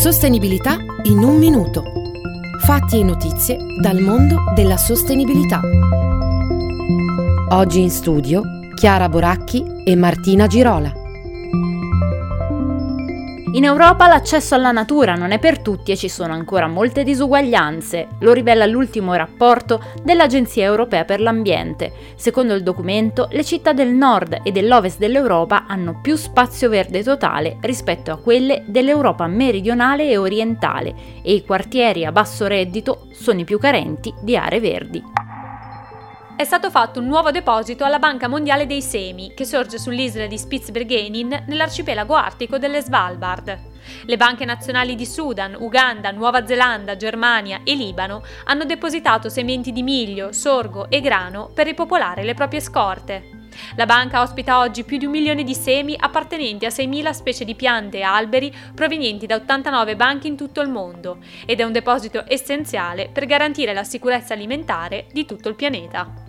Sostenibilità in un minuto. Fatti e notizie dal mondo della sostenibilità. Oggi in studio Chiara Boracchi e Martina Girola. In Europa l'accesso alla natura non è per tutti e ci sono ancora molte disuguaglianze, lo rivela l'ultimo rapporto dell'Agenzia Europea per l'Ambiente. Secondo il documento, le città del nord e dell'ovest dell'Europa hanno più spazio verde totale rispetto a quelle dell'Europa meridionale e orientale e i quartieri a basso reddito sono i più carenti di aree verdi è stato fatto un nuovo deposito alla Banca Mondiale dei Semi, che sorge sull'isola di Spitsbergenin nell'arcipelago artico delle Svalbard. Le banche nazionali di Sudan, Uganda, Nuova Zelanda, Germania e Libano hanno depositato sementi di miglio, sorgo e grano per ripopolare le proprie scorte. La banca ospita oggi più di un milione di semi appartenenti a 6.000 specie di piante e alberi provenienti da 89 banche in tutto il mondo ed è un deposito essenziale per garantire la sicurezza alimentare di tutto il pianeta.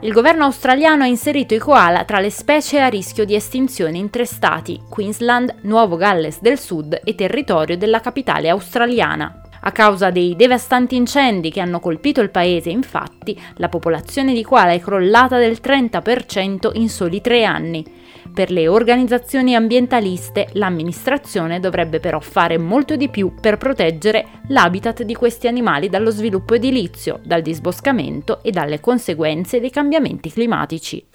Il governo australiano ha inserito i koala tra le specie a rischio di estinzione in tre stati, Queensland, Nuovo Galles del Sud e territorio della capitale australiana. A causa dei devastanti incendi che hanno colpito il paese, infatti, la popolazione di koala è crollata del 30% in soli tre anni. Per le organizzazioni ambientaliste l'amministrazione dovrebbe però fare molto di più per proteggere l'habitat di questi animali dallo sviluppo edilizio, dal disboscamento e dalle conseguenze dei cambiamenti climatici.